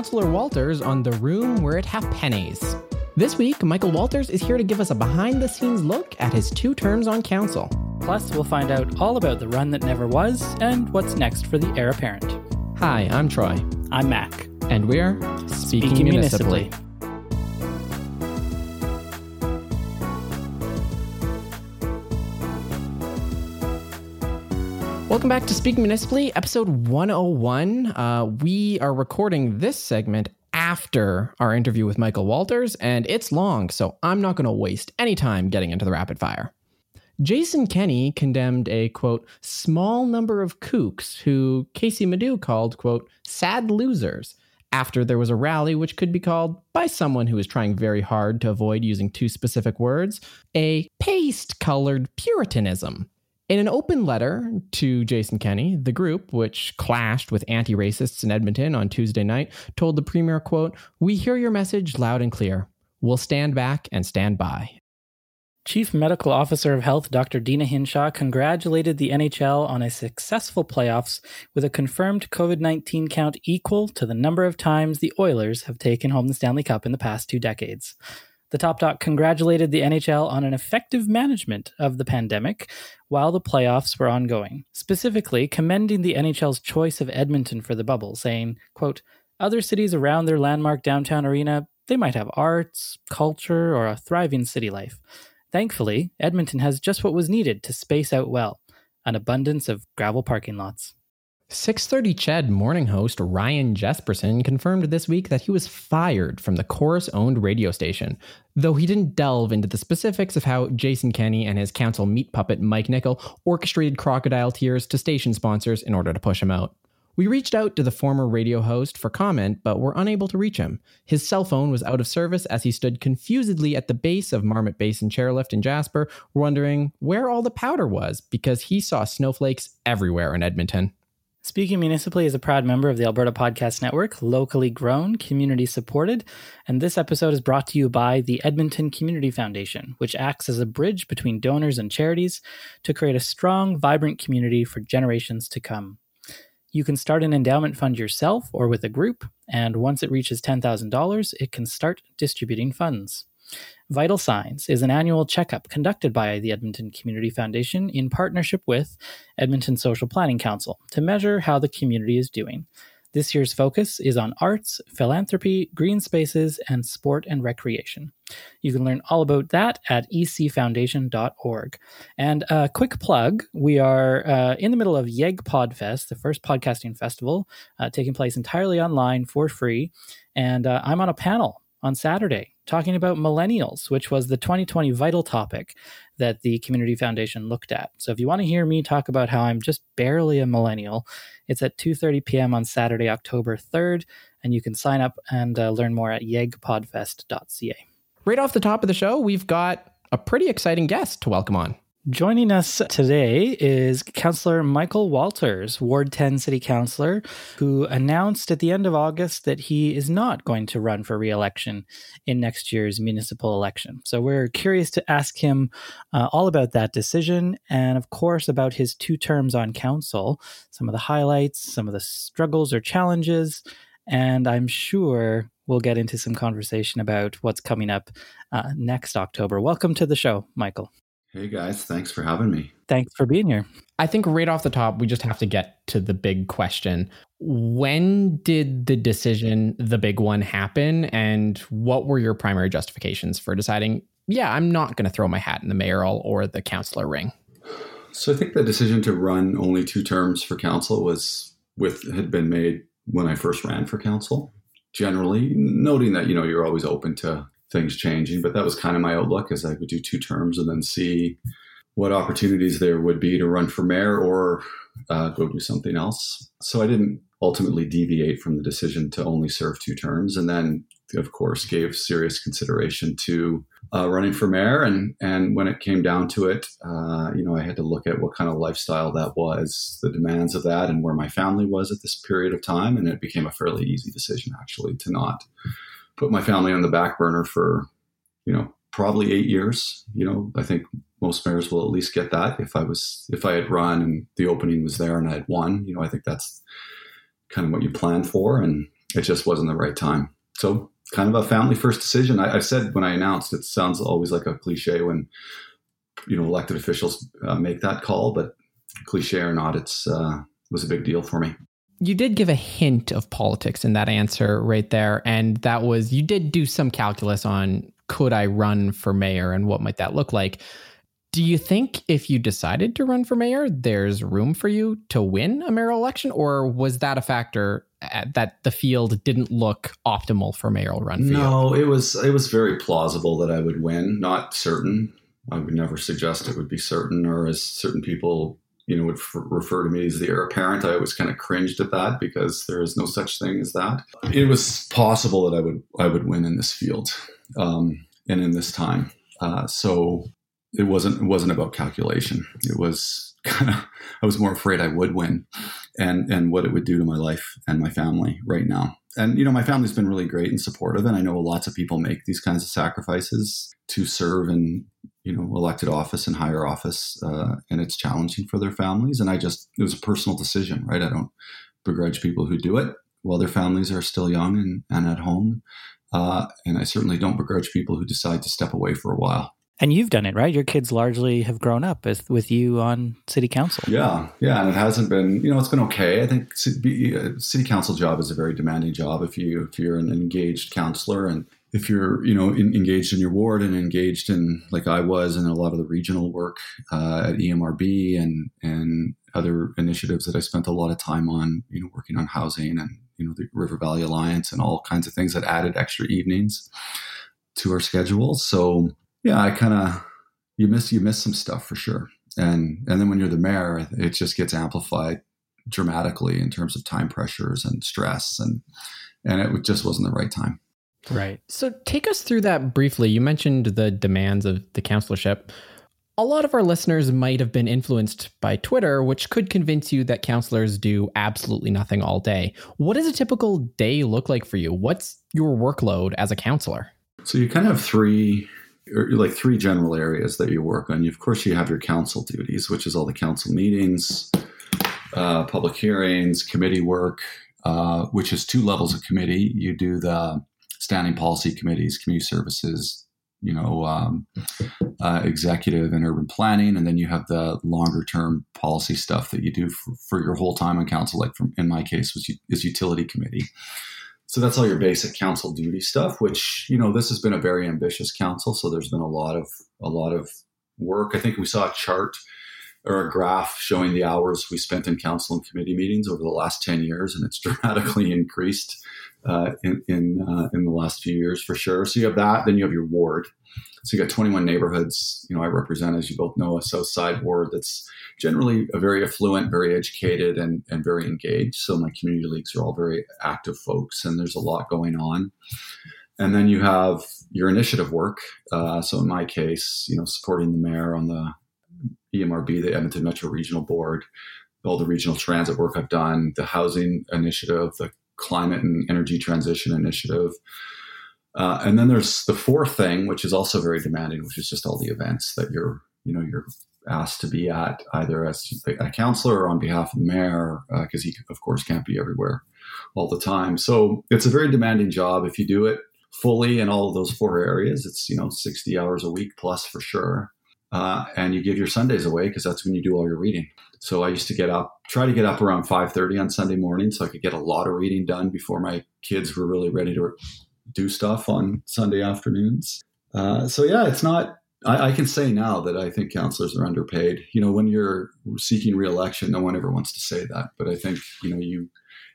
Councillor Walters on the room where it have pennies. This week, Michael Walters is here to give us a behind the scenes look at his two terms on council. Plus, we'll find out all about the run that never was and what's next for the heir apparent. Hi, I'm Troy. I'm Mack. And we're Speaking, Speaking municipally. municipally. Welcome back to Speaking Municipally, episode 101. Uh, we are recording this segment after our interview with Michael Walters, and it's long, so I'm not going to waste any time getting into the rapid fire. Jason Kenney condemned a quote small number of kooks who Kaycee Madu called quote sad losers after there was a rally which could be called by someone who is trying very hard to avoid using two specific words a paste colored puritanism. In an open letter to Jason Kenney, the group, which clashed with anti-racists in Edmonton on Tuesday night, told the premier, quote, "We hear your message loud and clear. We'll stand back and stand by." Chief Medical Officer of Health Dr. Deena Hinshaw congratulated the NHL on a successful playoffs with a confirmed COVID 19 count equal to the number of times the Oilers have taken home the Stanley Cup in the past two decades. The Top Doc congratulated the NHL on an effective management of the pandemic while the playoffs were ongoing, specifically commending the NHL's choice of Edmonton for the bubble, saying, quote, other cities around their landmark downtown arena, they might have arts, culture, or a thriving city life. Thankfully, Edmonton has just what was needed to space out well an abundance of gravel parking lots. 630 CHED morning host Ryan Jespersen confirmed this week that he was fired from the Corus-owned radio station, though he didn't delve into the specifics of how Jason Kenney and his council meat puppet Mike Nickel orchestrated crocodile tears to station sponsors in order to push him out. We reached out to the former radio host for comment, but were unable to reach him. His cell phone was out of service as he stood confusedly at the base of Marmot Basin Chairlift in Jasper, wondering where all the powder was because he saw snowflakes everywhere in Edmonton. Speaking Municipally is a proud member of the Alberta Podcast Network, locally grown, community supported, and this episode is brought to you by the Edmonton Community Foundation, which acts as a bridge between donors and charities to create a strong, vibrant community for generations to come. You can start an endowment fund yourself or with a group, and once it reaches $10,000, it can start distributing funds. Vital Signs is an annual checkup conducted by the Edmonton Community Foundation in partnership with Edmonton Social Planning Council to measure how the community is doing. This year's focus is on arts, philanthropy, green spaces, and sport and recreation. You can learn all about that at ecfoundation.org. And a quick plug we are uh, in the middle of Yeg Podfest, the first podcasting festival, uh, taking place entirely online for free. And uh, I'm on a panel on Saturday talking about millennials, which was the 2020 vital topic that the Community Foundation looked at. So if you want to hear me talk about how I'm just barely a millennial, it's at 2:30 p.m. on Saturday, October 3rd, and you can sign up and uh, learn more at yegpodfest.ca. Right off the top of the show, we've got a pretty exciting guest to welcome on. Joining us today is Councillor Michael Walters, Ward 10 City Councillor, who announced at the end of August that he is not going to run for re election in next year's municipal election. So we're curious to ask him uh, all about that decision and, of course, about his two terms on council, some of the highlights, some of the struggles or challenges, and I'm sure we'll get into some conversation about what's coming up uh, next October. Welcome to the show, Michael. Hey guys, thanks for having me. Thanks for being here. I think right off the top, we just have to get to the big question. When did the decision, the big one, happen? And what were your primary justifications for deciding, yeah, I'm not going to throw my hat in the mayoral or the councillor ring? So I think the decision to run only two terms for council was with had been made when I first ran for council. Generally, noting that you know you're always open to things changing. But that was kind of my outlook as I would do two terms and then see what opportunities there would be to run for mayor or uh, go do something else. So I didn't ultimately deviate from the decision to only serve two terms. And then, of course, gave serious consideration to uh, running for mayor. And, and when it came down to it, uh, you know, I had to look at what kind of lifestyle that was, the demands of that, and where my family was at this period of time. And it became a fairly easy decision, actually, to not put my family on the back burner for, you know, probably eight years. You know, I think most mayors will at least get that. If I was, if I had run and the opening was there and I had won, you know, I think that's kind of what you plan for. And it just wasn't the right time. So kind of a family first decision. I, I said when I announced, it sounds always like a cliche when you know elected officials uh, make that call, but cliche or not, it's uh, was a big deal for me. You did give a hint of politics in that answer right there, and that was you did do some calculus on could I run for mayor and what might that look like. Do you think if you decided to run for mayor, there's room for you to win a mayoral election, or was that a factor uh, that the field didn't look optimal for mayoral run? For no, you? it was it was very plausible that I would win. Not certain. I would never suggest it would be certain, or as certain people you know would refer to me as the heir apparent. I always kind of cringed at that because there is no such thing as that. It was possible that I would I would win in this field um, and in this time. Uh, so it wasn't it wasn't about calculation. It was kind of I was more afraid I would win, and and what it would do to my life and my family right now. And you know, my family's been really great and supportive, and I know lots of people make these kinds of sacrifices to serve in you know elected office and higher office, uh, and it's challenging for their families. And I just it was a personal decision, right? I don't begrudge people who do it while their families are still young and, and at home. Uh, and I certainly don't begrudge people who decide to step away for a while. And you've done it, right? Your kids largely have grown up with, with you on city council. Yeah, yeah, and it hasn't been, you know, it's been okay. I think city, uh, city council job is a very demanding job if you if you're an engaged counselor and if you're you know in, engaged in your ward and engaged in like I was in a lot of the regional work uh, at EMRB and and other initiatives that I spent a lot of time on, you know, working on housing and you know the River Valley Alliance and all kinds of things that added extra evenings to our schedules. So yeah, I kind of you miss you miss some stuff for sure. And and then when you're the mayor, it just gets amplified dramatically in terms of time pressures and stress and and it just wasn't the right time. Right. So take us through that briefly. You mentioned the demands of the councilorship. A lot of our listeners might have been influenced by Twitter, which could convince you that counselors do absolutely nothing all day. What does a typical day look like for you? What's your workload as a counselor? So you kind of have three like three general areas that you work on. You, of course, you have your council duties, which is all the council meetings, uh, public hearings, committee work, uh, which is two levels of committee. You do the standing policy committees, community services, you know, um, uh, executive and urban planning, and then you have the longer term policy stuff that you do for, for your whole time on council. Like from in my case, was is utility committee. So that's all your basic council duty stuff, which, you know, this has been a very ambitious council. So there's been a lot of, a lot of work. I think we saw a chart or a graph showing the hours we spent in council and committee meetings over the last 10 years, and it's dramatically increased uh, in in, uh, in the last few years for sure. So you have that, then you have your ward. So you got 21 neighborhoods. You know, I represent, as you both know, a South Side ward that's generally a very affluent, very educated, and and very engaged. So my community leagues are all very active folks, and there's a lot going on. And then you have your initiative work. Uh, so in my case, you know, supporting the mayor on the EMRB, the Edmonton Metro Regional Board, all the regional transit work I've done, the housing initiative, the climate and energy transition initiative. Uh, and then there's the fourth thing, which is also very demanding, which is just all the events that you're, you know, you're asked to be at either as a counselor or on behalf of the mayor, because uh, he, of course, can't be everywhere all the time. So it's a very demanding job. If you do it fully in all of those four areas, it's, you know, 60 hours a week plus for sure. Uh, and you give your Sundays away because that's when you do all your reading. So I used to get up, try to get up around 5:30 on Sunday morning, so I could get a lot of reading done before my kids were really ready to do stuff on Sunday afternoons. Uh, so yeah, it's not. I, I, can say now that I think counselors are underpaid. You know, when you're seeking reelection, no one ever wants to say that, but I think you know you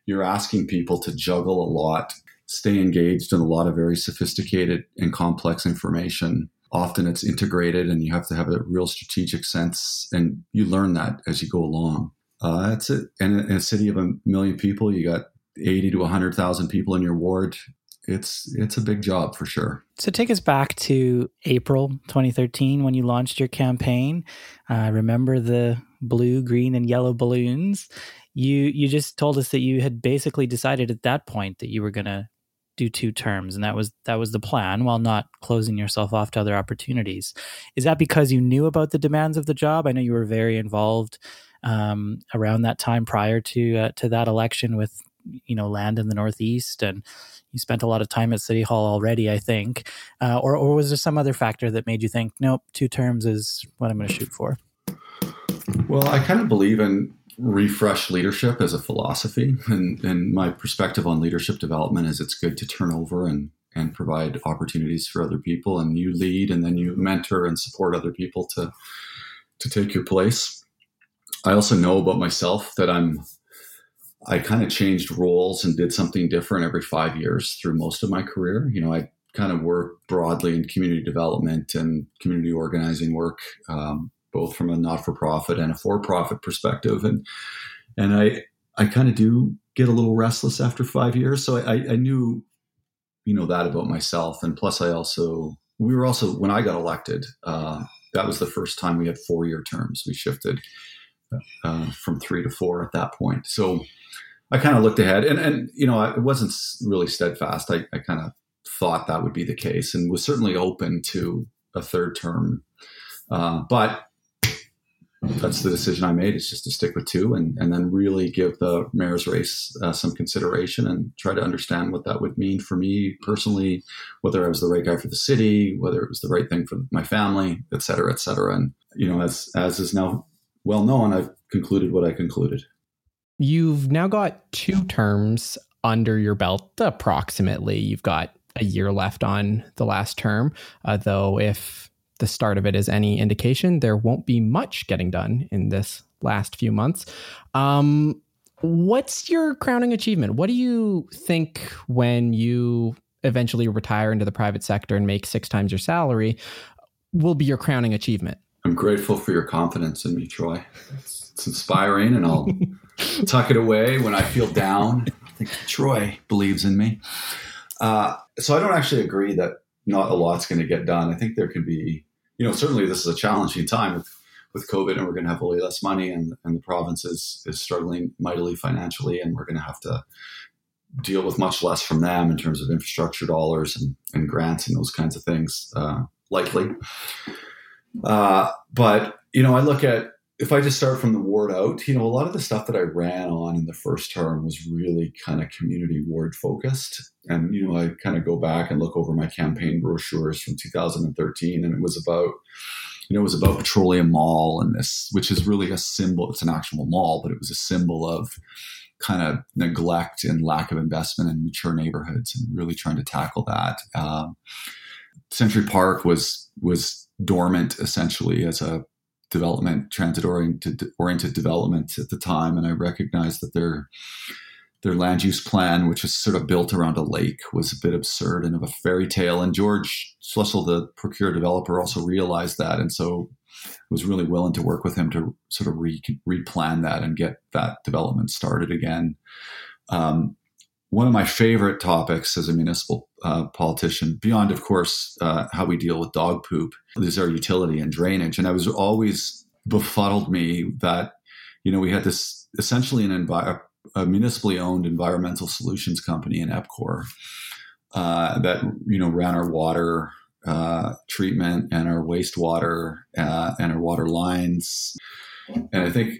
you're asking people to juggle a lot, stay engaged in a lot of very sophisticated and complex information. Often it's integrated, and you have to have a real strategic sense, and you learn that as you go along. Uh, that's it. And in a city of a million people, you got 80 to 100,000 people in your ward it's it's a big job for sure. So take us back to April 2013 when you launched your campaign. Uh, remember the blue, green, and yellow balloons. You you just told us that you had basically decided at that point that you were going to do two terms, and that was that was the plan, while not closing yourself off to other opportunities. Is that because you knew about the demands of the job? I know you were very involved um, around that time prior to uh, to that election with you know land in the Northeast, and you spent a lot of time at City Hall already. I think, uh, or or was there some other factor that made you think, nope, two terms is what I'm going to shoot for? Well, I kind of believe in refresh leadership as a philosophy, and and my perspective on leadership development is it's good to turn over and and provide opportunities for other people, and you lead, and then you mentor and support other people to to take your place. I also know about myself that I'm I kind of changed roles and did something different every five years through most of my career. You know, I kind of work broadly in community development and community organizing work, um, both from a not-for-profit and a for-profit perspective, and and I I kind of do get a little restless after five years. So I, I knew, you know, that about myself, and plus I also we were also when I got elected, uh, that was the first time we had four-year terms. We shifted uh, from three to four at that point. So I kind of looked ahead, and and you know, I wasn't really steadfast. I, I kind of thought that would be the case, and was certainly open to a third term. Uh, but that's the decision I made. It's just to stick with two, and and then really give the mayor's race uh, some consideration, and try to understand what that would mean for me personally, whether I was the right guy for the city, whether it was the right thing for my family, et cetera, et cetera. And you know, as as is now well known, I've concluded what I concluded. You've now got two terms under your belt, approximately. You've got a year left on the last term, uh, though, if the start of it is any indication, there won't be much getting done in this last few months. Um, what's your crowning achievement? What do you think when you eventually retire into the private sector and make six times your salary will be your crowning achievement? I'm grateful for your confidence in me, Troy. It's it's inspiring, and I'll tuck it away when I feel down. I think Troy believes in me. Uh, so I don't actually agree that not a lot's going to get done. I think there can be, you know, certainly this is a challenging time with, with COVID, and we're going to have way less money, and, and the province is, is struggling mightily financially, and we're going to have to deal with much less from them in terms of infrastructure dollars and, and grants and those kinds of things, uh, likely. Uh, but you know, I look at if I just start from the ward out, you know, a lot of the stuff that I ran on in the first term was really kind of community ward focused. And, you know, I kind of go back and look over my campaign brochures from 2013, and it was about, you know, it was about Petrolia Mall and this, which is really a symbol. It's an actual mall, but it was a symbol of kind of neglect and lack of investment in mature neighborhoods and really trying to tackle that. Um, Century Park was was dormant essentially as a development, transit oriented oriented development at the time, and I recognized that their their land use plan, which was sort of built around a lake, was a bit absurd and of a fairy tale. And George Schlussel, the ProCura developer, also realized that, and so was really willing to work with him to sort of re- replan that and get that development started again. Um, one of my favorite topics as a municipal uh, politician, beyond, of course, uh, how we deal with dog poop, is our utility and drainage. And I was always befuddled me that, you know, we had this essentially an envi- a municipally owned environmental solutions company in EPCOR uh, that, you know, ran our water uh, treatment and our wastewater uh, and our water lines. And I think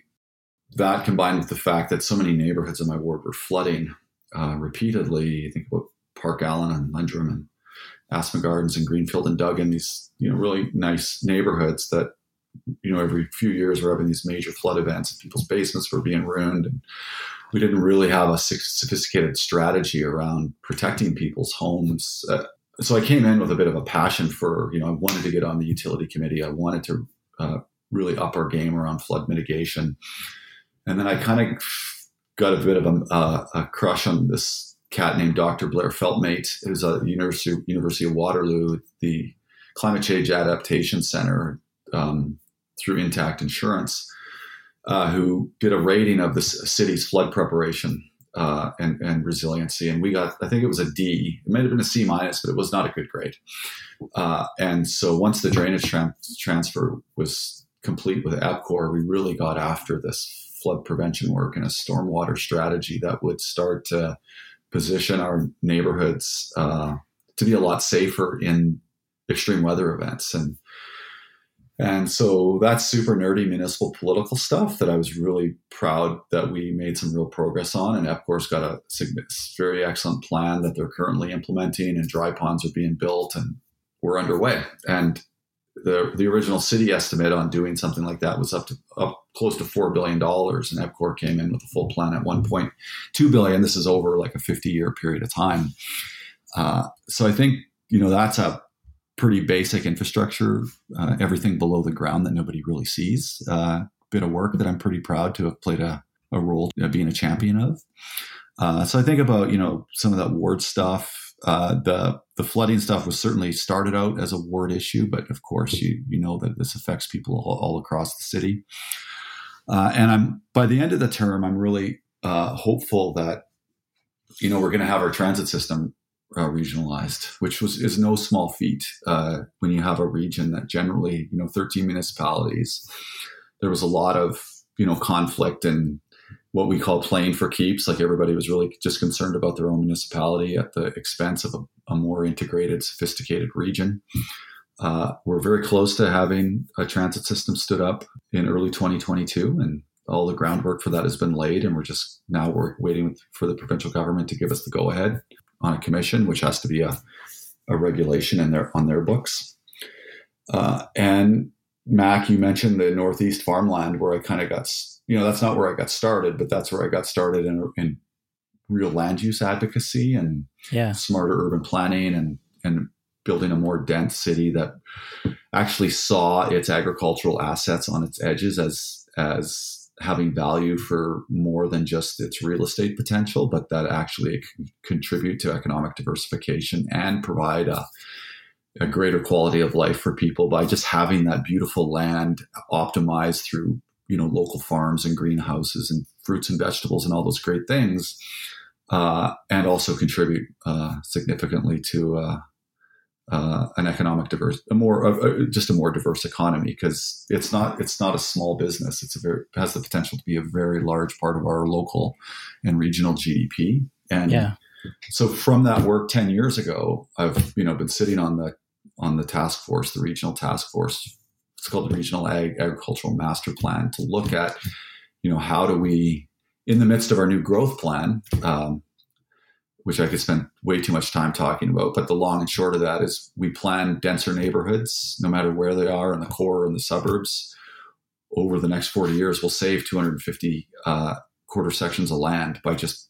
that combined with the fact that so many neighborhoods in my ward were flooding uh, repeatedly. Think about Parkallen and Lendrum and Aspen Gardens and Greenfield and Duggan, these you know really nice neighborhoods that you know every few years we're having these major flood events and people's basements were being ruined and we didn't really have a sophisticated strategy around protecting people's homes. Uh, so I came in with a bit of a passion for you know I wanted to get on the utility committee. I wanted to uh, really up our game around flood mitigation, and then I kind of got a bit of a, uh, a crush on this cat named Dr. Blair Feltmate, who's at University, University of Waterloo, the Climate Change Adaptation Center um, through Intact Insurance, uh, who did a rating of the city's flood preparation uh, and, and, resiliency. And we got, I think it was a D. It might have been a C minus, but it was not a good grade. Uh, and so once the drainage transfer was complete with EPCOR, we really got after this flood prevention work and a stormwater strategy that would start to position our neighborhoods uh, to be a lot safer in extreme weather events. And And so that's super nerdy municipal political stuff that I was really proud that we made some real progress on. And EPCOR's got a very excellent plan that they're currently implementing, and dry ponds are being built, and we're underway. And the the original city estimate on doing something like that was up to up close to four billion dollars, and EPCOR came in with a full plan at one point two billion. This is over like a fifty year period of time. Uh, so I think you know that's a pretty basic infrastructure, uh, everything below the ground that nobody really sees. Uh, bit of work that I'm pretty proud to have played a, a role being a champion of. Uh, so I think about you know some of that ward stuff. Uh, the the flooding stuff was certainly started out as a ward issue, but of course you you know that this affects people all, all across the city. Uh, and I'm by the end of the term, I'm really uh, hopeful that you know we're going to have our transit system uh, regionalized, which was is no small feat uh, when you have a region that generally, you know, 13 municipalities. There was a lot of you know conflict and what we call playing for keeps. Like everybody was really just concerned about their own municipality at the expense of a, a more integrated, sophisticated region. Uh, we're very close to having a transit system stood up in early 2022, and all the groundwork for that has been laid. And we're just now we're waiting for the provincial government to give us the go ahead on a commission, which has to be a, a regulation in their on their books. Uh, and Mack, you mentioned the Northeast farmland where I kind of got, you know, that's not where I got started, but that's where I got started in, in real land use advocacy and yeah. smarter urban planning and and building a more dense city that actually saw its agricultural assets on its edges as as having value for more than just its real estate potential, but that actually can contribute to economic diversification and provide a, a greater quality of life for people by just having that beautiful land optimized through you know local farms and greenhouses and fruits and vegetables and all those great things, uh, and also contribute uh, significantly to uh, uh, an economic diverse, a more uh, just a more diverse economy because it's not it's not a small business. It's a very has the potential to be a very large part of our local and regional GDP. And yeah. so from that work ten years ago, I've you know been sitting on the on the task force, the regional task force. It's called the Regional Ag- Agricultural Master Plan to look at you know how do we in the midst of our new growth plan. Um, which I could spend way too much time talking about. But the long and short of that is we plan denser neighborhoods, no matter where they are in the core or in the suburbs. Over the next 40 years, we'll save 250 uh, quarter sections of land by just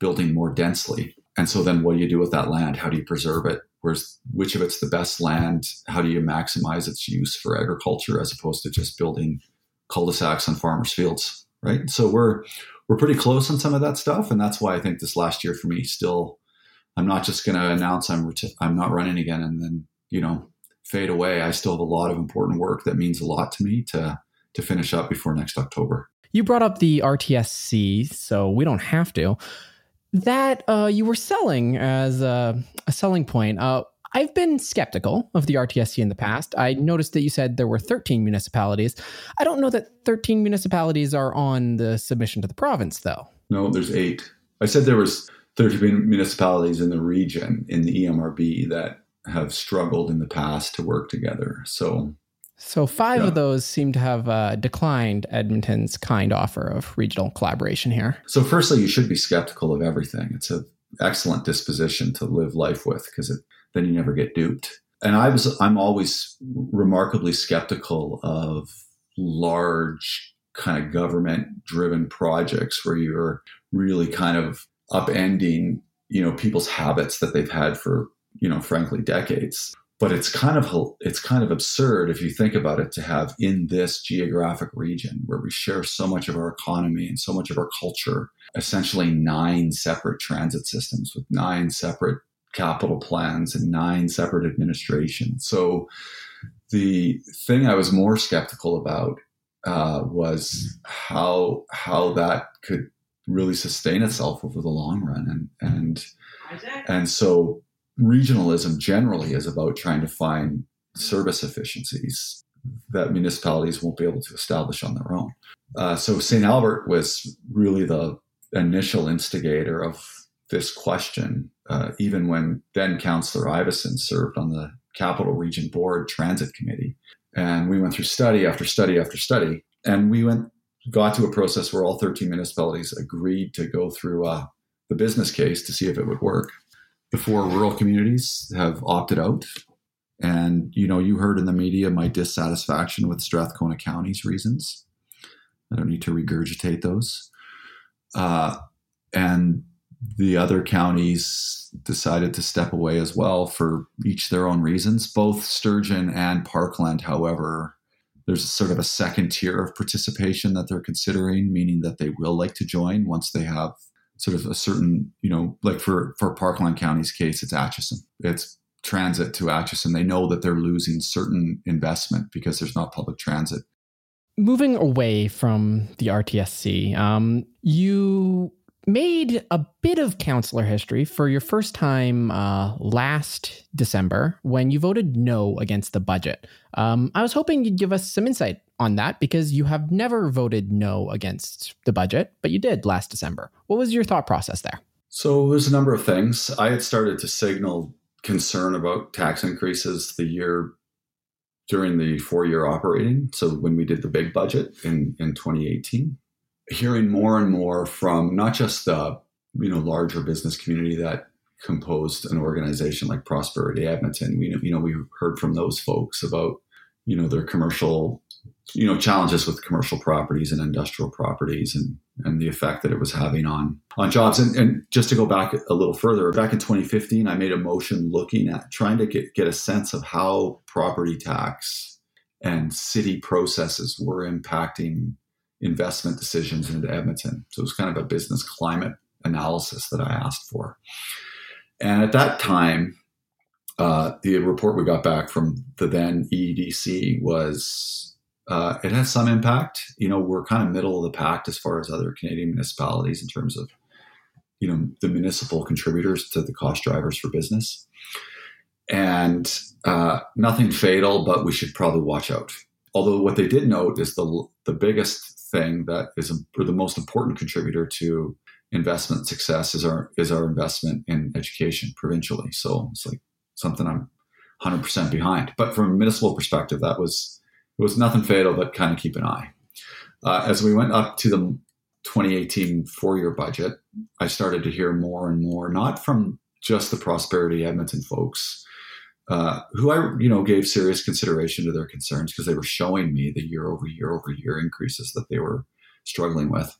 building more densely. And so then what do you do with that land? How do you preserve it? Where's which of it's the best land? How do you maximize its use for agriculture as opposed to just building cul-de-sacs on farmers' fields? Right. So we're we're pretty close on some of that stuff, and that's why I think this last year for me still, I'm not just going to announce I'm ret- I'm not running again and then you know fade away. I still have a lot of important work that means a lot to me to to finish up before next October. You brought up the RTSC, so we don't have to. That uh, you were selling as a, a selling point. Uh, I've been skeptical of the RTSC in the past. I noticed that you said there were 13 municipalities. I don't know that 13 municipalities are on the submission to the province, though. No, there's eight. I said there was 13 municipalities in the region in the EMRB that have struggled in the past to work together. So, so five yeah. of those seem to have uh, declined Edmonton's kind offer of regional collaboration here. So, firstly, you should be skeptical of everything. It's an excellent disposition to live life with because then you never get duped. And I was I'm always remarkably skeptical of large kind of government driven projects where you're really kind of upending, you know, people's habits that they've had for, you know, frankly decades. But it's kind of it's kind of absurd if you think about it to have in this geographic region where we share so much of our economy and so much of our culture, essentially nine separate transit systems with nine separate capital plans and nine separate administrations. So the thing I was more skeptical about uh, was how how that could really sustain itself over the long run, and and and so regionalism generally is about trying to find service efficiencies that municipalities won't be able to establish on their own. Uh, so St. Albert was really the initial instigator of this question uh, even when then Councillor Iveson served on the Capital Region Board Transit Committee. And we went through study after study after study. And we went, got to a process where all 13 municipalities agreed to go through uh, the business case to see if it would work. The four rural communities have opted out. And, you know, you heard in the media my dissatisfaction with Strathcona County's reasons. I don't need to regurgitate those. Uh, and the other counties decided to step away as well for each their own reasons. Both Sturgeon and Parkland, however, there's sort of a second tier of participation that they're considering, meaning that they will like to join once they have sort of a certain, you know, like for for Parkland County's case, it's Acheson. It's transit to Acheson. They know that they're losing certain investment because there's not public transit. Moving away from the RTSC, um, you made a bit of counselor history for your first time uh, last December when you voted no against the budget. Um, I was hoping you'd give us some insight on that because you have never voted no against the budget, but you did last December. What was your thought process there? So there's a number of things. I had started to signal concern about tax increases the year during the four year operating. So when we did the big budget in, in 2018 hearing more and more from not just the you know larger business community that composed an organization like Prosperity Edmonton. We you know we heard from those folks about you know their commercial you know challenges with commercial properties and industrial properties and and the effect that it was having on on jobs and, and just to go back a little further back in 2015 i made a motion looking at trying to get, get a sense of how property tax and city processes were impacting investment decisions into Edmonton. So it was kind of a business climate analysis that I asked for. And at that time, uh, the report we got back from the then EDC was uh, it has some impact. You know, we're kind of middle of the pack as far as other Canadian municipalities in terms of, you know, the municipal contributors to the cost drivers for business. And uh, nothing fatal, but we should probably watch out. Although what they did note is the the biggest thing that is a, the most important contributor to investment success is our is our investment in education provincially. So it's like something I'm 100% behind. But from a municipal perspective, that was it was nothing fatal, but kind of keep an eye. Uh, as we went up to the 2018 four-year budget, I started to hear more and more, not from just the Prosperity Edmonton folks, uh, who I you know gave serious consideration to their concerns because they were showing me the year over year over year increases that they were struggling with.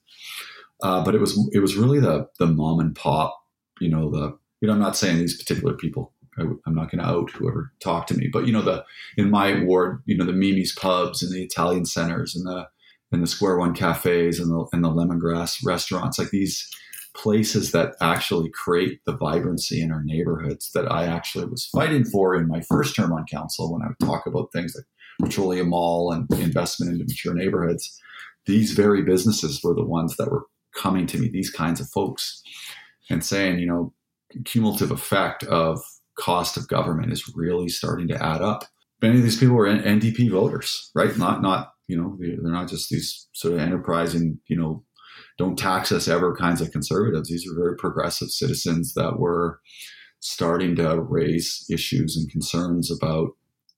Uh, but it was it was really the the mom and pop, you know the you know I'm not saying these particular people. I, am not going to out whoever talked to me, but you know the in my ward, you know the Mimi's pubs and the Italian centers and the and the Square One cafes and the and the lemongrass restaurants, like these places that actually create the vibrancy in our neighborhoods that I actually was fighting for in my first term on council when I would talk about things like Petrolia Mall and investment into mature neighborhoods. These very businesses were the ones that were coming to me, these kinds of folks, and saying, you know, cumulative effect of cost of government is really starting to add up. Many of these people were NDP voters, right? Not not you know they're not just these sort of enterprising you know don't tax us ever kinds of conservatives. These are very progressive citizens that were starting to raise issues and concerns about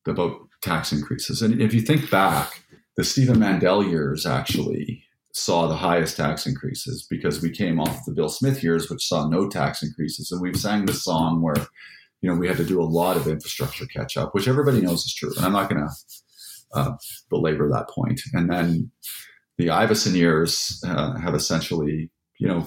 about tax increases. And if you think back, the Stephen Mandel years actually saw the highest tax increases because we came off the Bill Smith years, which saw no tax increases. And we've sang this song where, you know, we had to do a lot of infrastructure catch up, which everybody knows is true. And I'm not going to uh, belabor that point. And then the Iveson years uh, have essentially, you know,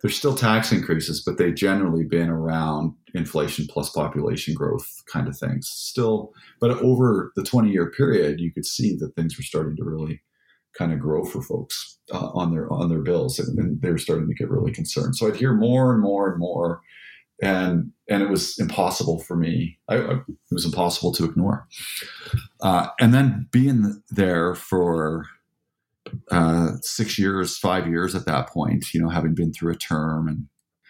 there's still tax increases, but they've generally been around inflation plus population growth kind of things. Still, but over the 20 year period, you could see that things were starting to really kind of grow for folks uh, on their on their bills, and, and they're starting to get really concerned. So I'd hear more and more and more, and and it was impossible for me. I, I, it was impossible to ignore. Uh, and then being there for uh, six years, five years at that point, you know, having been through a term and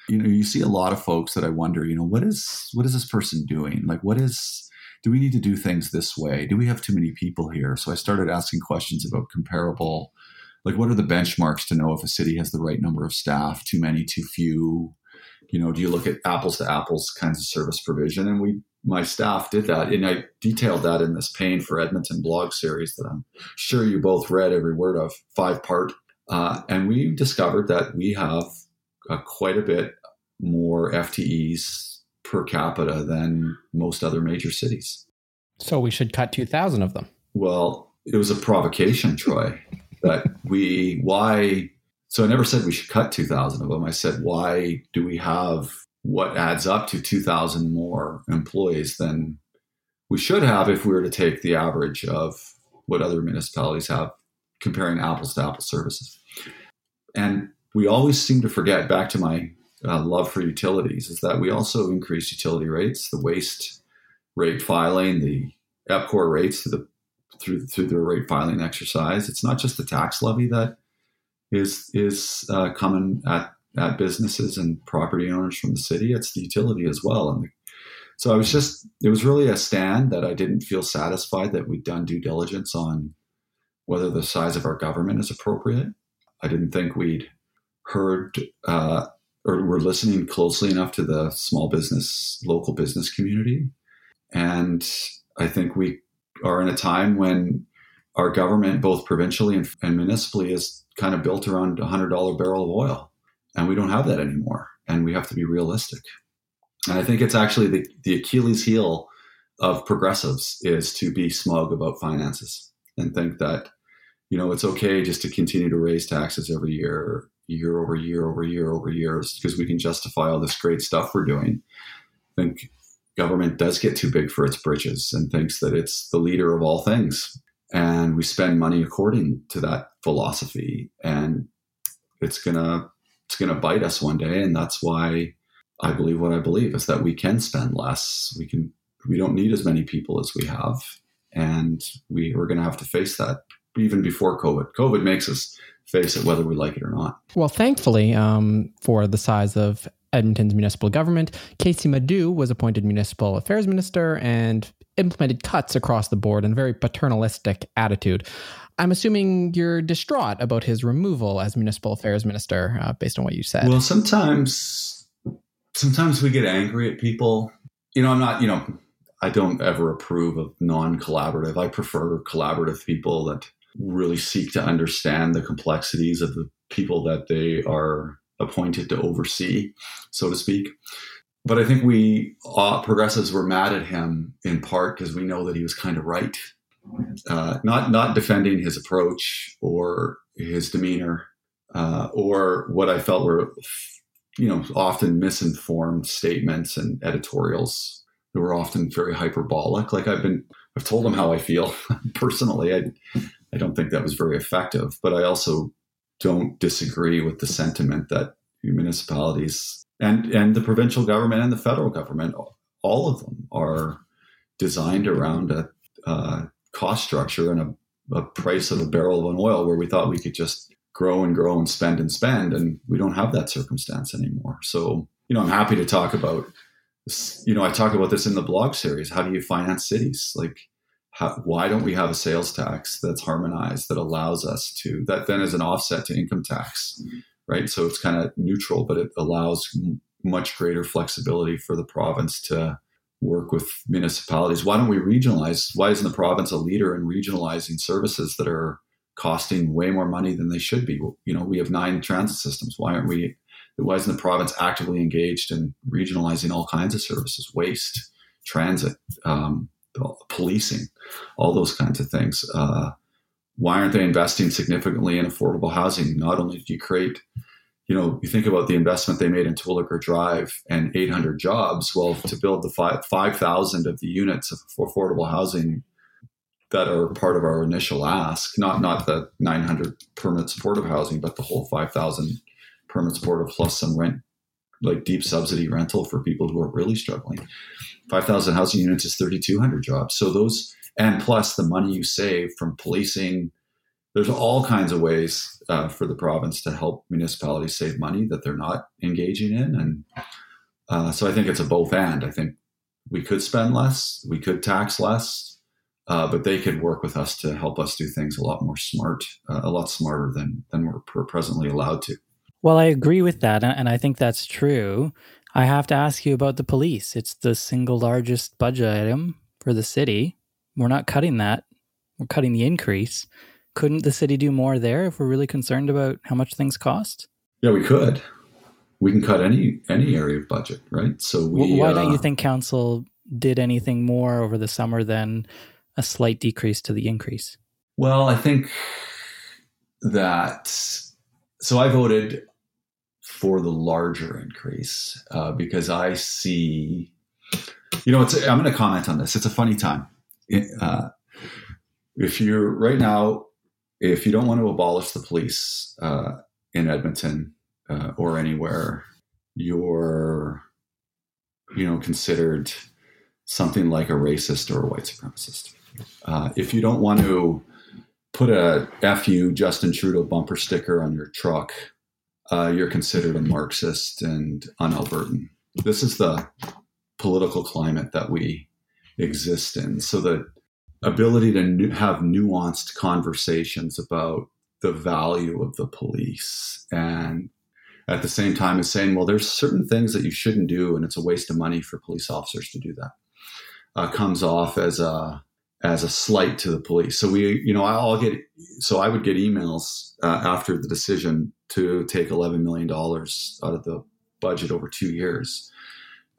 you know, you see a lot of folks that I wonder, you know, what is what is this person doing? Like what is do we need to do things this way? Do we have too many people here? So I started asking questions about comparable like what are the benchmarks to know if a city has the right number of staff, too many, too few? You know, do you look at apples to apples kinds of service provision? And we my staff did that, and I detailed that in this Pain for Edmonton blog series that I'm sure you both read every word of, five part. Uh, and we discovered that we have uh, quite a bit more FTEs per capita than most other major cities. So we should cut 2,000 of them. Well, it was a provocation, Troy, that we, why, so I never said we should cut 2,000 of them. I said, why do we have what adds up to 2,000 more employees than we should have if we were to take the average of what other municipalities have, comparing apples to apples services. And we always seem to forget, back to my uh, love for utilities, is that we also increase utility rates, the waste rate filing, the EPCOR rates through the through through the rate filing exercise. It's not just the tax levy that is is uh, coming at at businesses and property owners from the city. It's the utility as well. And the, so I was just, it was really a stand that I didn't feel satisfied that we'd done due diligence on whether the size of our government is appropriate. I didn't think we'd heard uh, or were listening closely enough to the small business, local business community. And I think we are in a time when our government, both provincially and, and municipally, is kind of built around a $100 barrel of oil and we don't have that anymore. And we have to be realistic. And I think it's actually the, the Achilles heel of progressives is to be smug about finances and think that, you know, it's okay just to continue to raise taxes every year, year over year over year over years, because we can justify all this great stuff we're doing. I think government does get too big for its britches and thinks that it's the leader of all things. And we spend money according to that philosophy. And it's to it's to bite us one day. And that's why I believe what I believe is that we can spend less. We can, we don't need as many people as we have. And we, we're to have to face that even before COVID. COVID makes us face it whether we like it or not. Well, thankfully, um, for the size of Edmonton's municipal government, Kaycee Madu was appointed municipal affairs minister and implemented cuts across the board and a very paternalistic attitude. I'm assuming you're distraught about his removal as municipal affairs minister, uh, based on what you said. Well, sometimes, sometimes we get angry at people. You know, I'm not. You know, I don't ever approve of non-collaborative. I prefer collaborative people that really seek to understand the complexities of the people that they are appointed to oversee, so to speak. But I think we uh, progressives were mad at him in part because we know that he was kind of right uh, not not defending his approach or his demeanor uh, or what I felt were you know often misinformed statements and editorials that were often very hyperbolic. Like I've been I've told him how I feel personally. I I don't think that was very effective, but I also don't disagree with the sentiment that municipalities and and the provincial government and the federal government all of them are designed around a cost structure and a, a price of a barrel of an oil where we thought we could just grow and grow and spend and spend. And we don't have that circumstance anymore. So, you know, I'm happy to talk about this. You know, I talk about this in the blog series. How do you finance cities? Like, how, why don't we have a sales tax that's harmonized that allows us to, that then is an offset to income tax, right? So it's kind of neutral, but it allows m- much greater flexibility for the province to work with municipalities. Why don't we regionalize? Why isn't the province a leader in regionalizing services that are costing way more money than they should be? You know, we have nine transit systems. Why aren't we? Why isn't the province actively engaged in regionalizing all kinds of services, waste, transit, um, policing, all those kinds of things? Uh, why aren't they investing significantly in affordable housing? Not only do you create you know, you think about the investment they made in Terwillegar Drive and 800 jobs. Well, to build the 5,000 of the units of affordable housing that are part of our initial ask, not not the 900 permanent supportive housing, but the whole 5,000 permanent supportive plus some rent, like deep subsidy rental for people who are really struggling. 5,000 housing units is 3,200 jobs. So those, and plus the money you save from policing, there's all kinds of ways uh, for the province to help municipalities save money that they're not engaging in, and uh, so I think it's a both and. I think we could spend less, we could tax less, uh, but they could work with us to help us do things a lot more smart, uh, a lot smarter than than we're presently allowed to. Well, I agree with that, and I think that's true. I have to ask you about the police. It's the single largest budget item for the city. We're not cutting that. We're cutting the increase. Couldn't the city do more there if we're really concerned about how much things cost? Yeah, we could. We can cut any any area of budget, right? So we. Why don't uh, you think council did anything more over the summer than a slight decrease to the increase? Well, I think that. So I voted for the larger increase uh, because I see. You know, it's. I'm going to comment on this. It's a funny time. Uh, if you're right now, if you don't want to abolish the police uh, in Edmonton uh, or anywhere, you're, you know, considered something like a racist or a white supremacist. Uh, if you don't want to put a "fu Justin Trudeau" bumper sticker on your truck, uh, you're considered a Marxist and un-Albertan. This is the political climate that we exist in. So the ability to nu- have nuanced conversations about the value of the police and at the same time as saying, well, there's certain things that you shouldn't do, and it's a waste of money for police officers to do that, uh, comes off as a as a slight to the police. So we, you know, I'll get so I would get emails uh, after the decision to take eleven million dollars out of the budget over two years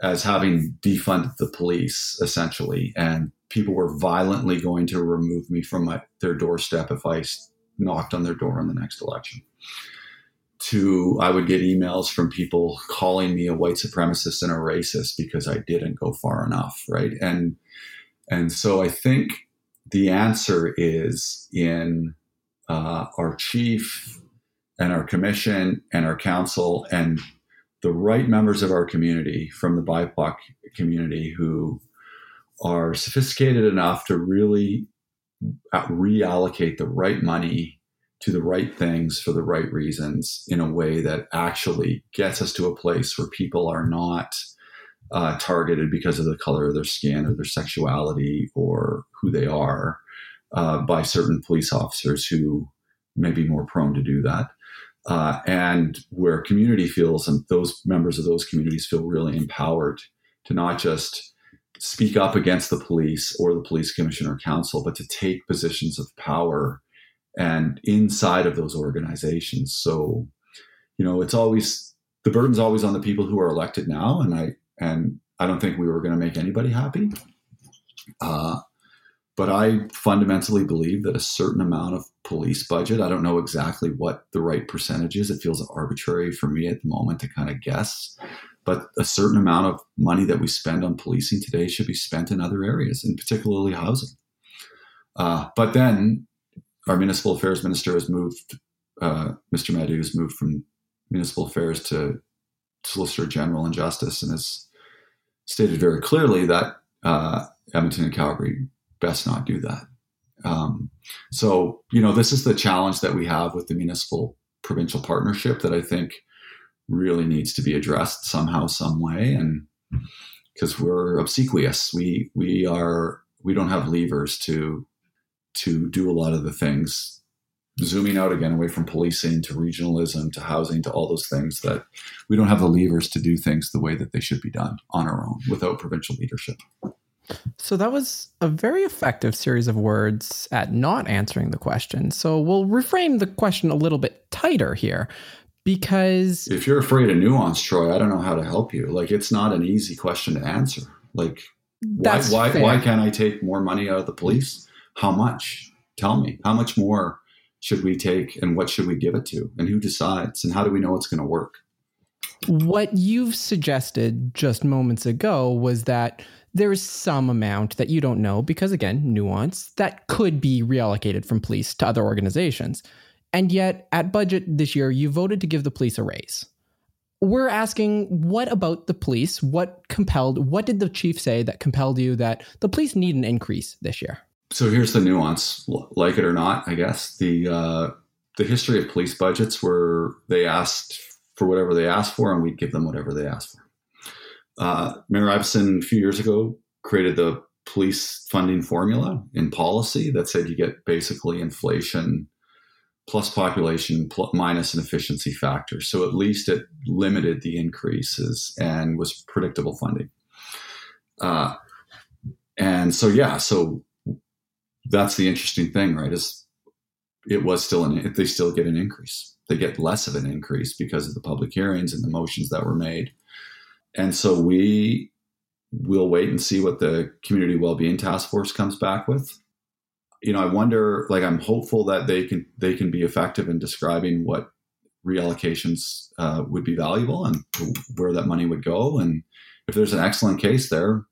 as having defunded the police essentially, and people were violently going to remove me from my, their doorstep if I knocked on their door in the next election to I would get emails from people calling me a white supremacist and a racist because I didn't go far enough, right? And and so I think the answer is in uh, our chief and our commission and our council and the right members of our community from the BIPOC community who are sophisticated enough to really reallocate the right money to the right things for the right reasons in a way that actually gets us to a place where people are not uh, targeted because of the color of their skin or their sexuality or who they are uh, by certain police officers who may be more prone to do that. Uh, and where community feels and those members of those communities feel really empowered to not just speak up against the police or the police commission or council, but to take positions of power and inside of those organizations. So, you know, it's always the burden's always on the people who are elected now, and I and I don't think we were going to make anybody happy. Uh, but I fundamentally believe that a certain amount of police budget, I don't know exactly what the right percentage is. It feels arbitrary for me at the moment to kind of guess. But a certain amount of money that we spend on policing today should be spent in other areas, and particularly housing. Uh, but then our municipal affairs minister has moved, uh, Mr. Madu has moved from municipal affairs to solicitor general and justice and has stated very clearly that uh, Edmonton and Calgary best not do that. Um, so, you know, this is the challenge that we have with the municipal provincial partnership that I think really needs to be addressed somehow, some way. And because we're obsequious, we, we are, we don't have levers to to do a lot of the things zooming out again away from policing to regionalism to housing to all those things that we don't have the levers to do things the way that they should be done on our own without provincial leadership. So that was a very effective series of words at not answering the question. So we'll reframe the question a little bit tighter here because if you're afraid of nuance, Troy, I don't know how to help you. Like it's not an easy question to answer. Like why why why can't I take more money out of the police? How much? Tell me. How much more should we take and what should we give it to? And who decides? And how do we know it's going to work? What you've suggested just moments ago was that there is some amount that you don't know because, again, nuance that could be reallocated from police to other organizations. And yet, at budget this year, you voted to give the police a raise. We're asking, what about the police? What compelled, what did the chief say that compelled you that the police need an increase this year? So here's the nuance like it or not i guess the uh, the history of police budgets were they asked for whatever they asked for and we'd give them whatever they asked for uh, mayor Iveson a few years ago created the police funding formula in policy that said you get basically inflation plus population plus, minus an efficiency factor. So at least it limited the increases and was predictable funding. Uh, and so yeah, so that's the interesting thing, right? Is it was still an they still get an increase. They get less of an increase because of the public hearings and the motions that were made. And so we will wait and see what the community well-being task force comes back with. You know, I wonder like I'm hopeful that they can they can be effective in describing what reallocations uh, would be valuable and where that money would go and if there's an excellent case there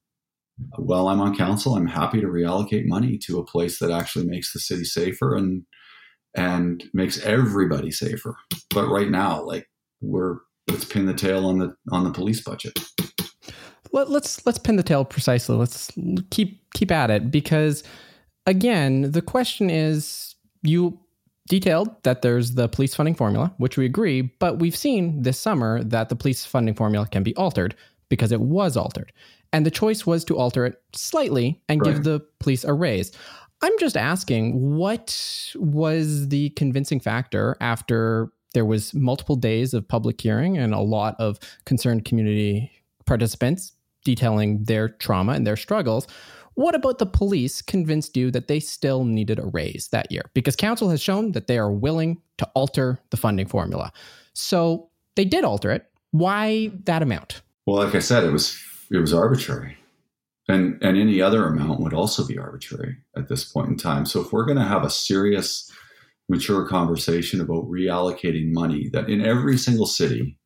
while I'm on council, I'm happy to reallocate money to a place that actually makes the city safer and and makes everybody safer. But right now, like we're let's pin the tail on the on the police budget. Let, let's let's pin the tail precisely. Let's keep keep at it because again, the question is you detailed that there's the police funding formula, which we agree, but we've seen this summer that the police funding formula can be altered because it was altered. And the choice was to alter it slightly and right. give the police a raise. I'm just asking what was the convincing factor after there was multiple days of public hearing and a lot of concerned community participants detailing their trauma and their struggles. What about the police convinced you that they still needed a raise that year? Because council has shown that they are willing to alter the funding formula. So they did alter it. Why that amount? Well, like I said, it was it was arbitrary. And and any other amount would also be arbitrary at this point in time. So if we're going to have a serious mature conversation about reallocating money that in every single city,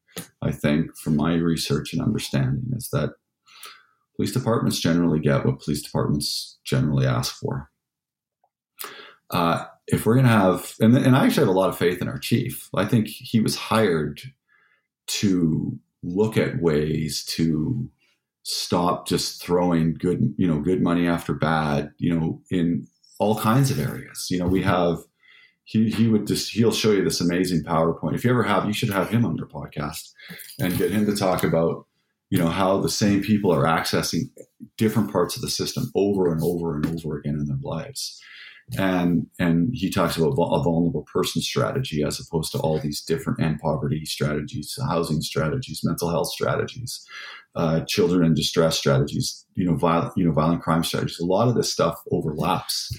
I think from my research and understanding is that police departments generally get what police departments generally ask for. Uh, if we're going to have, and, and I actually have a lot of faith in our chief. I think he was hired to look at ways to stop just throwing good, you know, good money after bad, you know, in all kinds of areas. You know, we have he he would just he'll show you this amazing PowerPoint. If you ever have, you should have him on your podcast and get him to talk about you know how the same people are accessing different parts of the system over and over and over again in their lives and and he talks about a vulnerable person strategy as opposed to all these different end poverty strategies, housing strategies, mental health strategies, uh, children in distress strategies, you know, violent you know violent crime strategies. A lot of this stuff overlaps.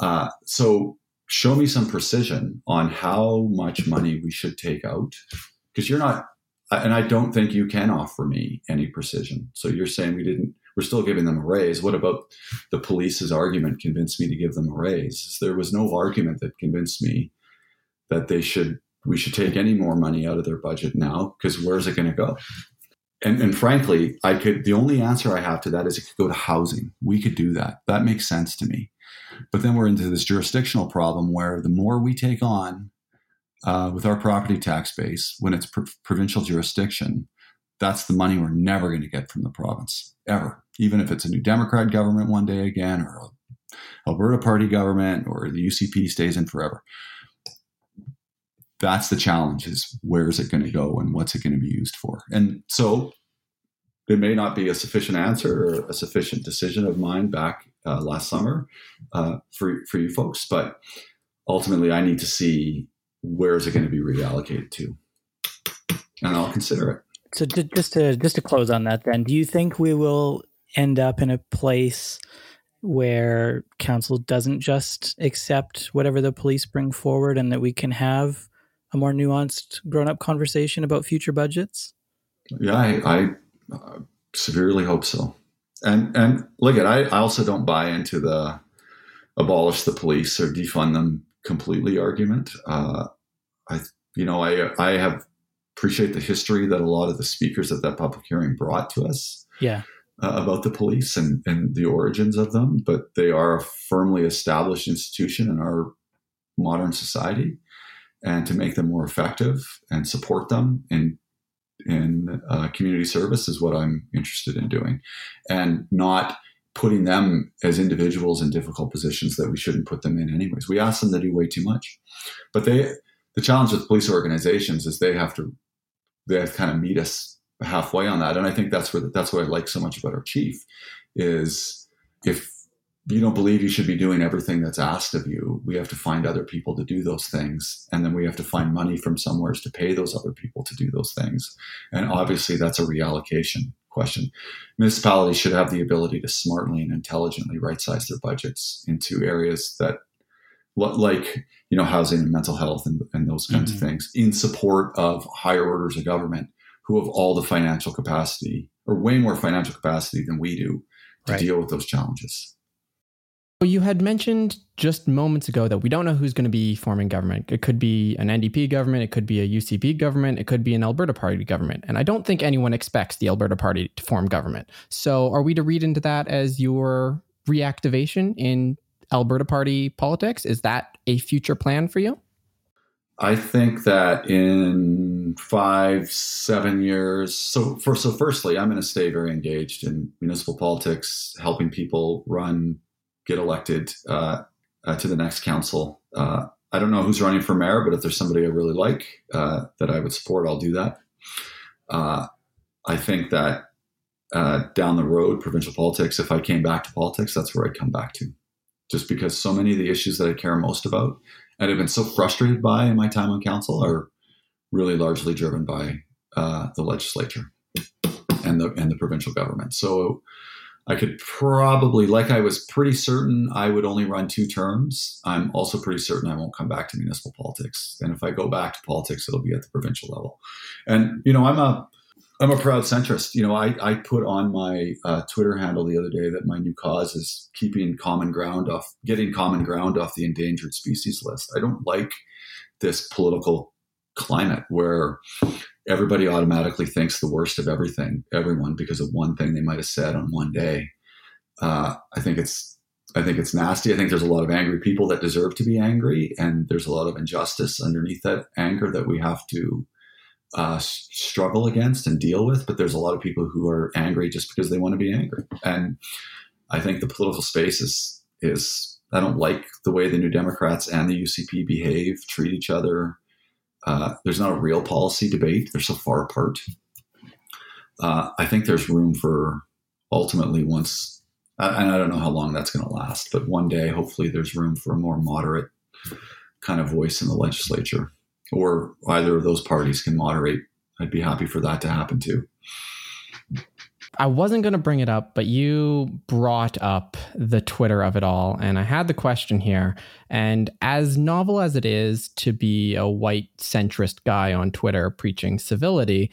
Uh, so show me some precision on how much money we should take out because you're not and I don't think you can offer me any precision. So you're saying we didn't we're still giving them a raise. What about the police's argument convinced me to give them a raise? There was no argument that convinced me that they should we should take any more money out of their budget now because where's it going to go? And, and frankly, I could the only answer I have to that is it could go to housing. We could do that. That makes sense to me. But then we're into this jurisdictional problem where the more we take on uh, with our property tax base when it's provincial jurisdiction, that's the money we're never going to get from the province ever even if it's a new Democrat government one day again, or Alberta Party government, or the UCP stays in forever. That's the challenge: is where is it going to go, and what's it going to be used for? And so, it may not be a sufficient answer or a sufficient decision of mine back uh, last summer uh, for for you folks, but ultimately, I need to see where is it going to be reallocated to, and I'll consider it. So just to just to close on that, then, do you think we will end up in a place where council doesn't just accept whatever the police bring forward and that we can have a more nuanced grown up conversation about future budgets? Yeah, I, I uh, severely hope so. And and look at I, I also don't buy into the abolish the police or defund them completely argument. Uh, I you know I I have appreciate the history that a lot of the speakers at that public hearing brought to us. Yeah uh, about the police and, and the origins of them, but they are a firmly established institution in our modern society. And to make them more effective and support them in in uh, community service is what I'm interested in doing, and not putting them as individuals in difficult positions that we shouldn't put them in anyways. We ask them to do way too much, but they the challenge with police organizations is they have to they have to kind of meet us halfway on that. And I think that's where that's what I like so much about our chief is if you don't believe you should be doing everything that's asked of you, we have to find other people to do those things. And then we have to find money from somewhere to pay those other people to do those things. And obviously, that's a reallocation question. Municipalities should have the ability to smartly and intelligently right size their budgets into areas that, like, you know, housing and mental health and, and those kinds mm-hmm. of things in support of higher orders of government who have all the financial capacity or way more financial capacity than we do to right. deal with those challenges. Well, you had mentioned just moments ago that we don't know who's going to be forming government. It could be an NDP government, it could be a UCP government, it could be an Alberta Party government. And I don't think anyone expects the Alberta Party to form government. So are we to read into that as your reactivation in Alberta Party politics? Is that a future plan for you? I think that in five, seven years. So, for, so firstly, I'm going to stay very engaged in municipal politics, helping people run get elected uh, uh, to the next council. Uh, I don't know who's running for mayor, but if there's somebody I really like uh, that I would support, I'll do that. Uh, I think that down the road, provincial politics, if I came back to politics, that's where I'd come back to. Just because so many of the issues that I care most about and have been so frustrated by in my time on council are really largely driven by the legislature and the and the provincial government. So I could probably, like I was pretty certain I would only run two terms. I'm also pretty certain I won't come back to municipal politics. And if I go back to politics, it'll be at the provincial level. And you know, I'm a I'm a proud centrist. You know, I, I put on my uh, Twitter handle the other day that my new cause is keeping common ground off, getting common ground off the endangered species list. I don't like this political climate where everybody automatically thinks the worst of everything, everyone, because of one thing they might have said on one day. Uh, I think it's I think it's nasty. I think there's a lot of angry people that deserve to be angry, and there's a lot of injustice underneath that anger that we have to uh, struggle against and deal with. But there's a lot of people who are angry just because they want to be angry, and I think the political space is is I don't like the way the New Democrats and the UCP behave, treat each other. Uh, there's not a real policy debate. They're so far apart. Uh, I think there's room for ultimately once, and I don't know how long that's going to last, but one day, hopefully, there's room for a more moderate kind of voice in the legislature, or either of those parties can moderate. I'd be happy for that to happen too. I wasn't going to bring it up, but you brought up the Twitter of it all. And I had the question here. And as novel as it is to be a white centrist guy on Twitter preaching civility,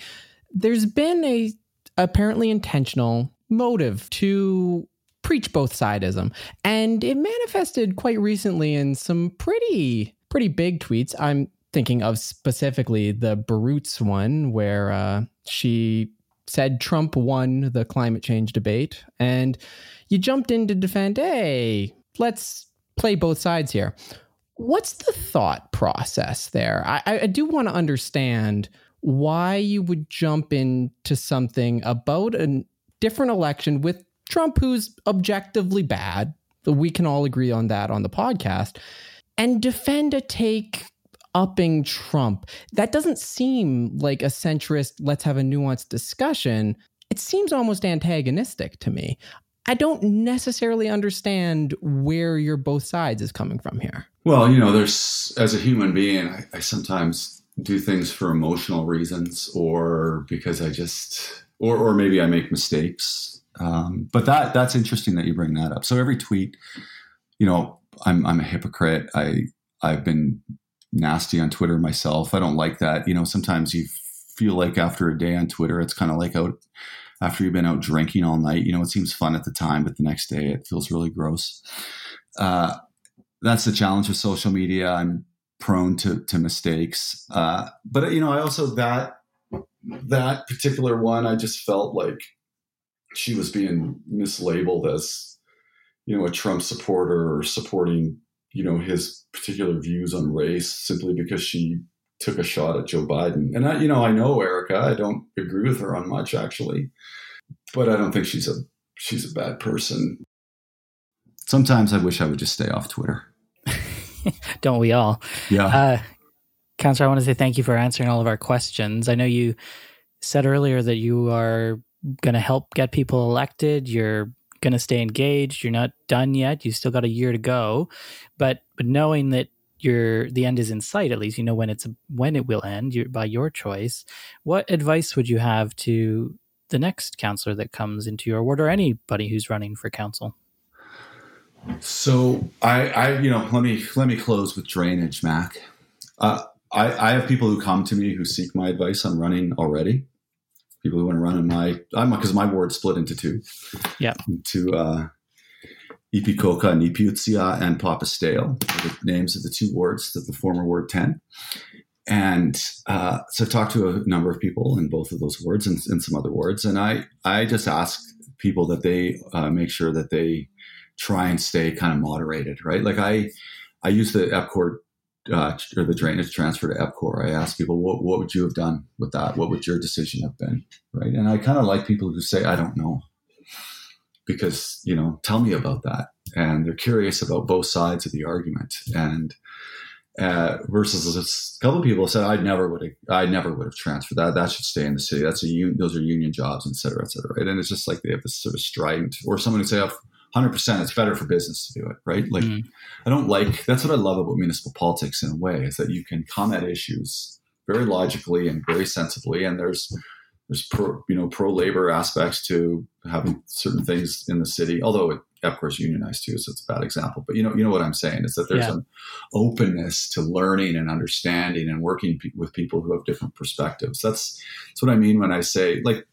there's been a apparently intentional motive to preach both sidism. And it manifested quite recently in some pretty, pretty big tweets. I'm thinking of specifically the Barootes one where uh, she said Trump won the climate change debate, and you jumped in to defend, hey, let's play both sides here. What's the thought process there? I, I do want to understand why you would jump into something about a different election with Trump, who's objectively bad. We can all agree on that on the podcast, and defend a take upping Trump. That doesn't seem like a centrist, let's have a nuanced discussion. It seems almost antagonistic to me. I don't necessarily understand where your both sides is coming from here. Well, you know, there's, as a human being, I, I sometimes do things for emotional reasons or because I just, or, or maybe I make mistakes. Um, but that that's interesting that you bring that up. So every tweet, you know, I'm I'm a hypocrite. I I've been nasty on Twitter myself. I don't like that. You know, sometimes you feel like after a day on Twitter, it's kind of like out after you've been out drinking all night. You know, it seems fun at the time, but the next day it feels really gross. Uh, that's the challenge with social media. I'm prone to to mistakes, uh, but you know, I also that that particular one, I just felt like she was being mislabeled as you know a Trump supporter or supporting you know his particular views on race simply because she took a shot at Joe Biden. And I, you know, I know Erica. I don't agree with her on much actually, but I don't think she's a she's a bad person. Sometimes I wish I would just stay off Twitter. don't we all? Yeah. Uh, Counselor, I want to say thank you for answering all of our questions. I know you said earlier that you are going to help get people elected. You're going to stay engaged. You're not done yet. You still got a year to go, but but knowing that your the end is in sight, at least you know when it's when it will end by your choice. What advice would you have to the next counselor that comes into your ward or anybody who's running for council? So I, I you know, let me let me close with drainage, Mack. Uh, I, I have people who come to me who seek my advice on running already. People who want to run in my, I'm because my ward split into two. Yeah. To uh, Ipikoka, Niputsia, and papastew, the names of the two wards of the former Ward 10. And uh, so I've talked to a number of people in both of those wards and, and some other wards. And I, I just ask people that they uh, make sure that they try and stay kind of moderated, right? Like I, I use the EPCOR uh, or the drainage transfer to EPCOR. I ask people, what, what would you have done with that? What would your decision have been? Right. And I kind of like people who say, I don't know because, you know, tell me about that. And they're curious about both sides of the argument. And, uh, versus a couple of people said I never would have I never would have transferred that that should stay in the city that's a un- those are union jobs et cetera et cetera right and it's just like they have this sort of strident or someone who say oh, 100% it's better for business to do it right like mm. i don't like that's what i love about municipal politics in a way is that you can come at issues very logically and very sensibly and there's there's pro you know pro labor aspects to having certain things in the city although it of course unionized too so it's a bad example but you know you know what i'm saying is that there's yeah. an openness to learning and understanding and working pe- with people who have different perspectives that's that's what i mean when i say like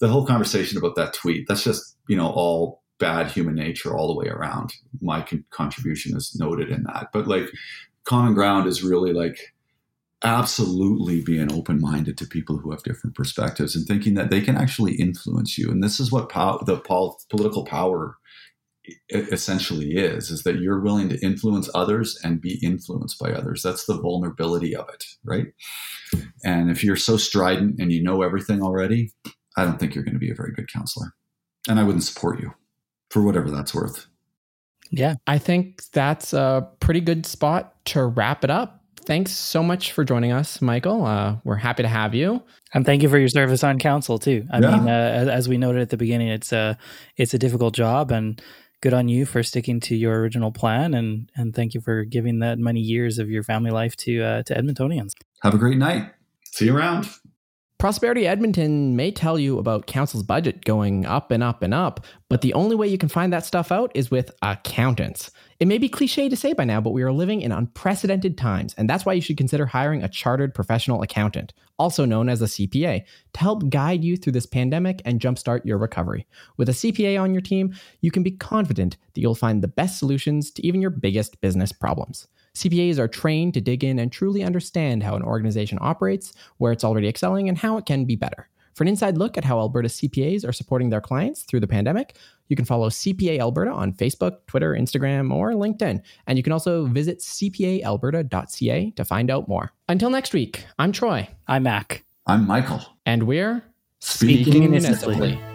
the whole conversation about that tweet that's just you know all bad human nature all the way around. My con- contribution is noted in that. But like common ground is really like absolutely being open minded to people who have different perspectives and thinking that they can actually influence you. And this is what pow- the pol- political power essentially is is that you're willing to influence others and be influenced by others that's the vulnerability of it right and if you're so strident and you know everything already i don't think you're going to be a very good counselor and i wouldn't support you for whatever that's worth. Yeah. I think that's a pretty good spot to wrap it up. Thanks so much for joining us, Michael. Uh, we're happy to have you, and thank you for your service on council too. I yeah. mean, uh, as we noted at the beginning, it's a it's a difficult job, and good on you for sticking to your original plan, and and thank you for giving that many years of your family life to uh, to Edmontonians. Have a great night. See you around. Prosperity Edmonton may tell you about council's budget going up and up and up, but the only way you can find that stuff out is with accountants. It may be cliche to say by now, but we are living in unprecedented times, and that's why you should consider hiring a chartered professional accountant, also known as a CPA, to help guide you through this pandemic and jumpstart your recovery. With a CPA on your team, you can be confident that you'll find the best solutions to even your biggest business problems. CPAs are trained to dig in and truly understand how an organization operates, where it's already excelling, and how it can be better. For an inside look at how Alberta CPAs are supporting their clients through the pandemic, you can follow CPA Alberta on Facebook, Twitter, Instagram, or LinkedIn. And you can also visit cpaalberta.ca to find out more. Until next week, I'm Troy. I'm Mack. I'm Michael. And we're speaking, speaking municipally. municipally.